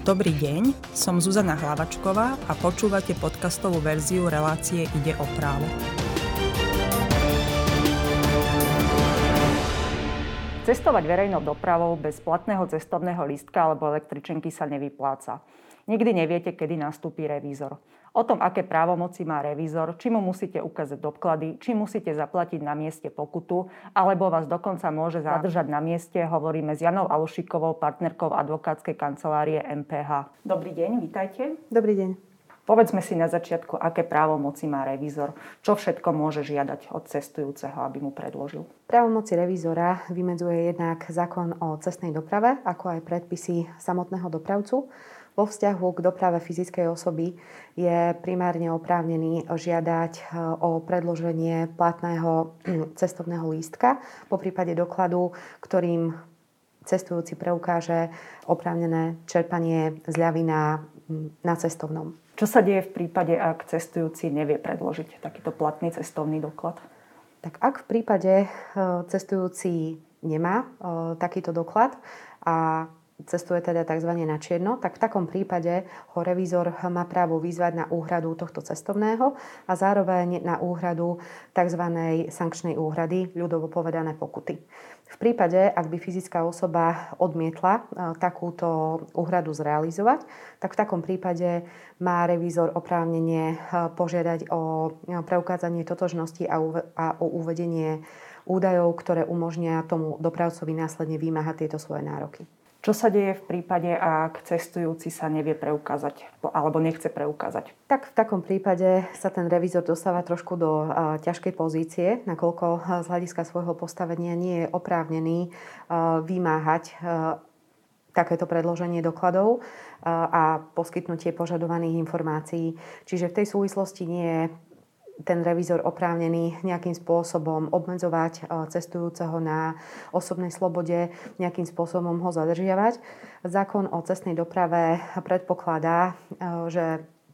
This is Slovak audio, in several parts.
Dobrý deň, som Zuzana Hlavačková a počúvate podcastovú verziu relácie Ide o právo. Cestovať verejnou dopravou bez platného cestovného lístka alebo električenky sa nevypláca. Nikdy neviete, kedy nastúpi revízor o tom, aké právomoci má revízor, či mu musíte ukázať doklady, či musíte zaplatiť na mieste pokutu, alebo vás dokonca môže zadržať na mieste. Hovoríme s Janou Alušikovou, partnerkou advokátskej kancelárie MPH. Dobrý deň, vítajte. Dobrý deň. Povedzme si na začiatku, aké právomoci má revízor, čo všetko môže žiadať od cestujúceho, aby mu predložil. Právomoci revízora vymedzuje jednak zákon o cestnej doprave, ako aj predpisy samotného dopravcu. Vo vzťahu k doprave fyzickej osoby je primárne oprávnený žiadať e, o predloženie platného cestovného lístka, po prípade dokladu, ktorým cestujúci preukáže oprávnené čerpanie zľavy na, na cestovnom. Čo sa deje v prípade, ak cestujúci nevie predložiť takýto platný cestovný doklad? Tak ak v prípade e, cestujúci nemá e, takýto doklad a cestuje teda tzv. na čierno, tak v takom prípade ho revízor má právo vyzvať na úhradu tohto cestovného a zároveň na úhradu tzv. sankčnej úhrady, ľudovo povedané pokuty. V prípade, ak by fyzická osoba odmietla e, takúto úhradu zrealizovať, tak v takom prípade má revízor oprávnenie e, požiadať o e, preukázanie totožnosti a o uvedenie údajov, ktoré umožnia tomu dopravcovi následne vymáhať tieto svoje nároky. Čo sa deje v prípade, ak cestujúci sa nevie preukázať alebo nechce preukázať? Tak v takom prípade sa ten revízor dostáva trošku do uh, ťažkej pozície, nakoľko z hľadiska svojho postavenia nie je oprávnený uh, vymáhať takéto predloženie dokladov a poskytnutie požadovaných informácií. Čiže v tej súvislosti nie je ten revízor oprávnený nejakým spôsobom obmedzovať e, cestujúceho na osobnej slobode, nejakým spôsobom ho zadržiavať. Zákon o cestnej doprave predpokladá, e, že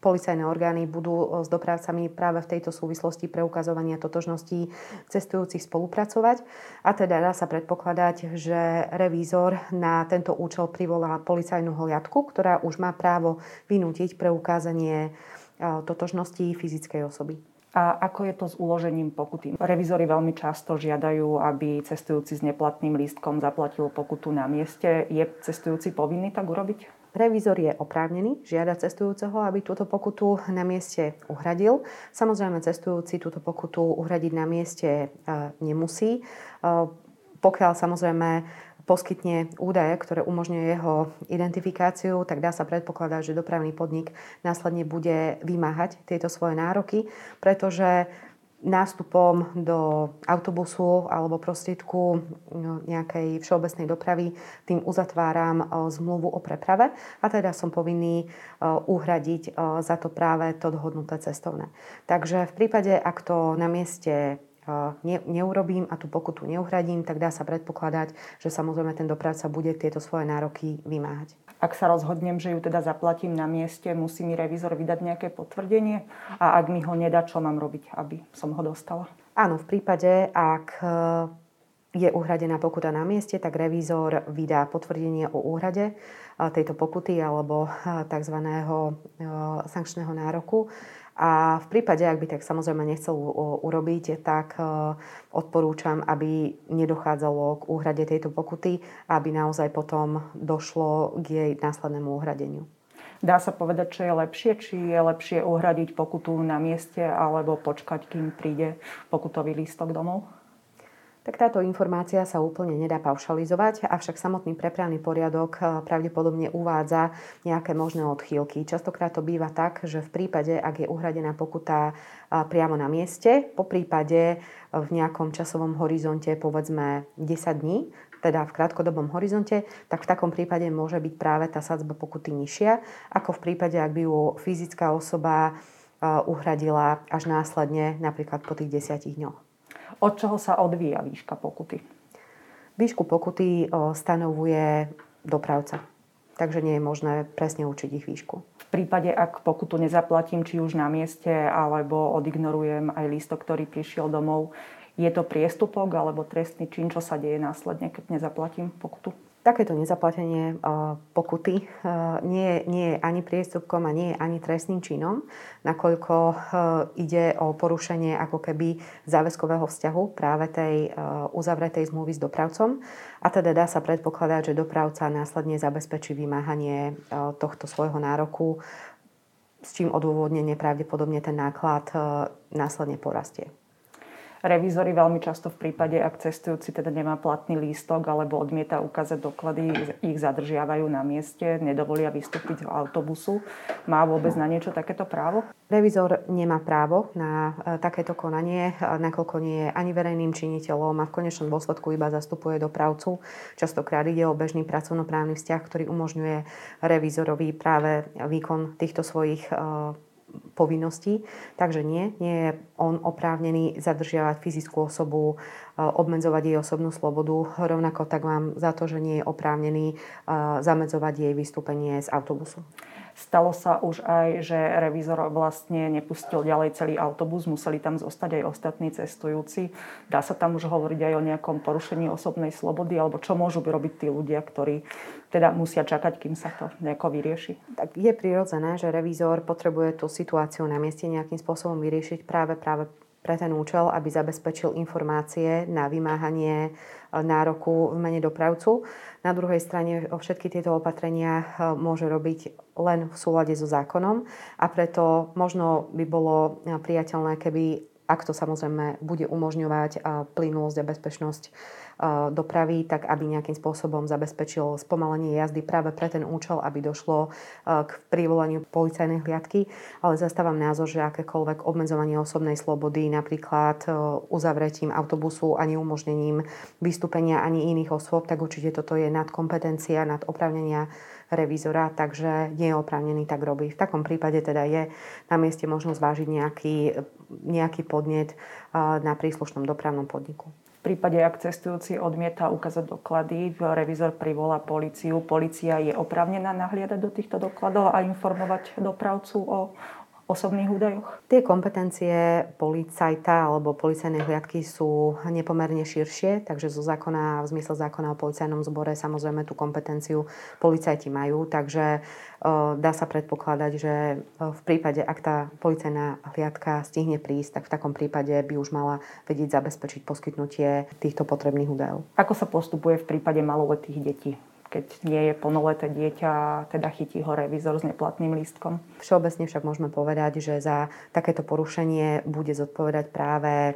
policajné orgány budú e, s dopravcami práve v tejto súvislosti preukazovania totožností cestujúcich spolupracovať. A teda dá sa predpokladať, že revízor na tento účel privolá policajnú hliadku, ktorá už má právo vynútiť preukázanie totožností fyzickej osoby. A ako je to s uložením pokuty? Revizory veľmi často žiadajú, aby cestujúci s neplatným lístkom zaplatil pokutu na mieste. Je cestujúci povinný tak urobiť? Revizor je oprávnený žiadať cestujúceho, aby túto pokutu na mieste uhradil. Samozrejme, cestujúci túto pokutu uhradiť na mieste e, nemusí. E, pokiaľ samozrejme poskytne údaje, ktoré umožňujú jeho identifikáciu, tak dá sa predpokladať, že dopravný podnik následne bude vymáhať tieto svoje nároky, pretože nástupom do autobusu alebo prostriedku no, nejakej všeobecnej dopravy tým uzatváram e, zmluvu o preprave a teda som povinný e, uhradiť e, za to práve to dohodnuté cestovné. Takže v prípade, ak to na mieste ne, neurobím a tú pokutu neuhradím, tak dá sa predpokladať, že samozrejme ten dopravca bude tieto svoje nároky vymáhať. Ak sa rozhodnem, že ju teda zaplatím na mieste, musí mi revizor vydať nejaké potvrdenie a ak mi ho nedá, čo mám robiť, aby som ho dostala? Áno, v prípade, ak e, je uhradená pokuta na mieste, tak revízor vydá potvrdenie o úhrade e, tejto pokuty alebo e, tzv. sankčného nároku a v prípade, ak by tak samozrejme nechcel urobiť, tak e, odporúčam, aby nedochádzalo k úhrade tejto pokuty, aby naozaj potom došlo k jej následnému uhradeniu. Dá sa povedať, čo je lepšie? Či je lepšie uhradiť pokutu na mieste alebo počkať, kým príde pokutový lístok domov? Tak táto informácia sa úplne nedá paušalizovať, avšak samotný prepravný poriadok eh, pravdepodobne uvádza nejaké možné odchýlky. Častokrát to býva tak, že v prípade, ak je uhradená pokuta eh, priamo na mieste, po prípade eh, v nejakom časovom horizonte povedzme 10 dní, teda v krátkodobom horizonte, tak v takom prípade môže byť práve tá sadzba pokuty nižšia, ako v prípade, ak by ju fyzická osoba uhradila až následne, napríklad po tých 10 dňoch. Od čoho sa odvíja výška pokuty? Výšku pokuty stanovuje dopravca. Takže nie je možné presne určiť ich výšku. V prípade, ak pokutu nezaplatím, či už na mieste, alebo odignorujem aj lístok, ktorý prišiel domov, je to priestupok alebo trestný čin, čo sa deje následne, keď nezaplatím pokutu? Takéto nezaplatenie pokuty nie, nie je ani priestupkom a nie je ani trestným činom, nakoľko ide o porušenie ako keby záväzkového vzťahu práve tej uzavretej zmluvy s dopravcom. A teda dá sa predpokladať, že dopravca následne zabezpečí vymáhanie tohto svojho nároku, s čím odôvodnenie pravdepodobne ten náklad následne porastie. Revízory veľmi často v prípade, ak cestujúci teda nemá platný lístok alebo odmieta ukázať doklady, ich zadržiavajú na mieste, nedovolia vystúpiť z autobusu. Má vôbec na niečo takéto právo? Revizor nemá právo na e, takéto konanie, e, nakoľko nie je ani verejným činiteľom a v konečnom dôsledku iba zastupuje dopravcu. Častokrát ide o bežný pracovnoprávny vzťah, ktorý umožňuje revizorovi práve výkon týchto svojich e, povinností. Takže nie, nie je on oprávnený zadržiavať fyzickú osobu, e, obmedzovať jej osobnú slobodu. Rovnako tak mám za to, že nie je oprávnený e, zamedzovať jej vystúpenie z autobusu. Stalo sa už aj, že revízor vlastne nepustil ďalej celý autobus, museli tam zostať aj ostatní cestujúci. Dá sa tam už hovoriť aj o nejakom porušení osobnej slobody, alebo čo môžu robiť tí ľudia, ktorí teda musia čakať, kým sa to nejako vyrieši? Tak je prirodzené, že revízor potrebuje tú situáciu na mieste nejakým spôsobom vyriešiť práve, práve pre ten účel, aby zabezpečil informácie na vymáhanie e, nároku v mene dopravcu. Na druhej strane všetky tieto opatrenia e, môže robiť len v súlade so zákonom a preto možno by bolo e, priateľné, keby ak to samozrejme bude umožňovať plynulosť a bezpečnosť dopravy, tak aby nejakým spôsobom zabezpečil spomalenie jazdy práve pre ten účel, aby došlo k privolaniu policajnej hliadky. Ale zastávam názor, že akékoľvek obmedzovanie osobnej slobody, napríklad uzavretím autobusu a neumožnením vystúpenia ani iných osôb, tak určite toto je nadkompetencia, nad oprávnenia revízora, takže nie je oprávnený tak robiť. V takom prípade teda je na mieste možno zvážiť nejaký, nejaký podnet na príslušnom dopravnom podniku prípade, ak cestujúci odmieta ukázať doklady, revizor privolá policiu. Polícia je oprávnená nahliadať do týchto dokladov a informovať dopravcu o osobných údajoch? Tie kompetencie policajta alebo policajnej hliadky sú nepomerne širšie, takže zo zákona, v zmysle zákona o policajnom zbore samozrejme tú kompetenciu policajti majú, takže dá sa predpokladať, že v prípade, ak tá policajná hliadka stihne prísť, tak v takom prípade by už mala vedieť zabezpečiť poskytnutie týchto potrebných údajov. Ako sa postupuje v prípade maloletých detí? Keď nie je plnoleté dieťa, teda chytí ho revizor s neplatným lístkom. Všeobecne však môžeme povedať, že za takéto porušenie bude zodpovedať práve e,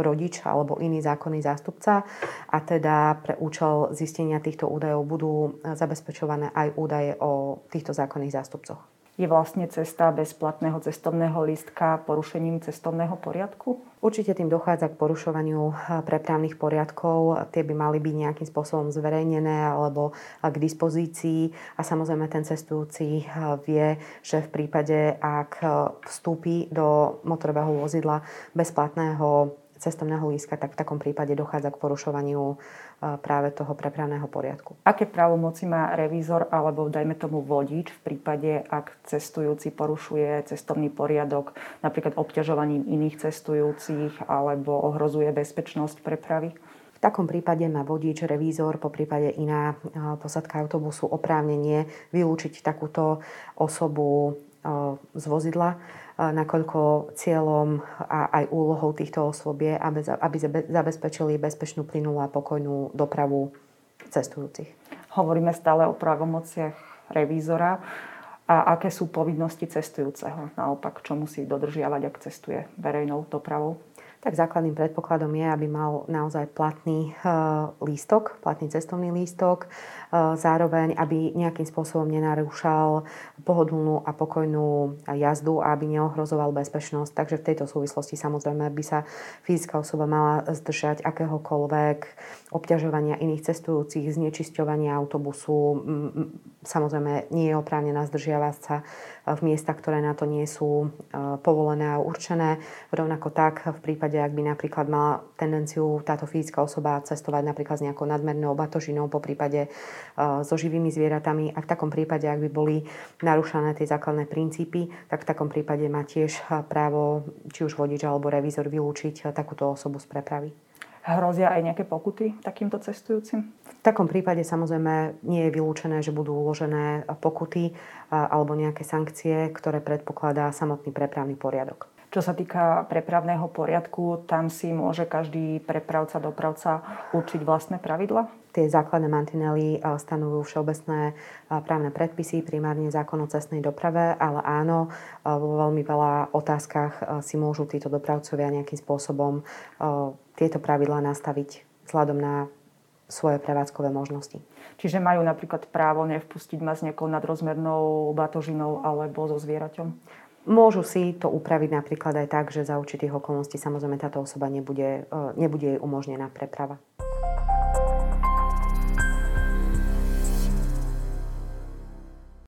rodič alebo iný zákonný zástupca a teda pre účel zistenia týchto údajov budú zabezpečované aj údaje o týchto zákonných zástupcoch je vlastne cesta bezplatného cestovného lístka porušením cestovného poriadku? Určite tým dochádza k porušovaniu eh, prepravných poriadkov. Tie by mali byť nejakým spôsobom zverejnené alebo eh, k dispozícii. A samozrejme ten cestujúci eh, vie, že v prípade, ak vstúpi do motorového vozidla bezplatného cestovného lístka, tak v takom prípade dochádza k porušovaniu práve toho prepravného poriadku. Aké právomoci má revízor alebo dajme tomu vodič v prípade, ak cestujúci porušuje cestovný poriadok napríklad obťažovaním iných cestujúcich alebo ohrozuje bezpečnosť prepravy? V takom prípade má vodič, revízor, po prípade iná posadka autobusu oprávnenie vylúčiť takúto osobu z vozidla nakoľko cieľom a aj úlohou týchto osôb je, aby, zabezpečili bezpečnú, plynulú a pokojnú dopravu cestujúcich. Hovoríme stále o pravomociach revízora a aké sú povinnosti cestujúceho. Naopak, čo musí dodržiavať, ak cestuje verejnou dopravou? Tak základným predpokladom je, aby mal naozaj platný eh, lístok, platný cestovný lístok, eh, zároveň, aby nejakým spôsobom nenarúšal pohodlnú a pokojnú jazdu a aby neohrozoval bezpečnosť. Takže v tejto súvislosti samozrejme by sa fyzická osoba mala zdržať akéhokoľvek obťažovania iných cestujúcich, znečisťovania autobusu. Samozrejme nie je oprávnená zdržiavať sa v miestach, ktoré na to nie sú eh, povolené a určené. Rovnako tak v prípade prípade, ak by napríklad mala tendenciu táto fyzická osoba cestovať napríklad s nejakou nadmernou batožinou, po prípade uh, so živými zvieratami a v takom prípade, ak by boli narušané tie základné princípy, tak v takom prípade má tiež právo či už vodič alebo revízor vylúčiť takúto osobu z prepravy. Hrozia aj nejaké pokuty takýmto cestujúcim? V takom prípade samozrejme nie je vylúčené, že budú uložené pokuty alebo nejaké sankcie, ktoré predpokladá samotný prepravný poriadok. Čo sa týka prepravného poriadku, tam si môže každý prepravca, dopravca určiť vlastné pravidla? Tie základné mantinely stanovujú všeobecné právne predpisy, primárne zákon o cestnej doprave, ale áno, vo veľmi veľa otázkach si môžu títo dopravcovia nejakým spôsobom tieto pravidlá nastaviť vzhľadom na svoje prevádzkové možnosti. Čiže majú napríklad právo nevpustiť ma s nejakou nadrozmernou batožinou alebo so zvieraťom? Môžu si to upraviť napríklad aj tak, že za určitých okolností samozrejme táto osoba nebude, e, nebude jej umožnená preprava.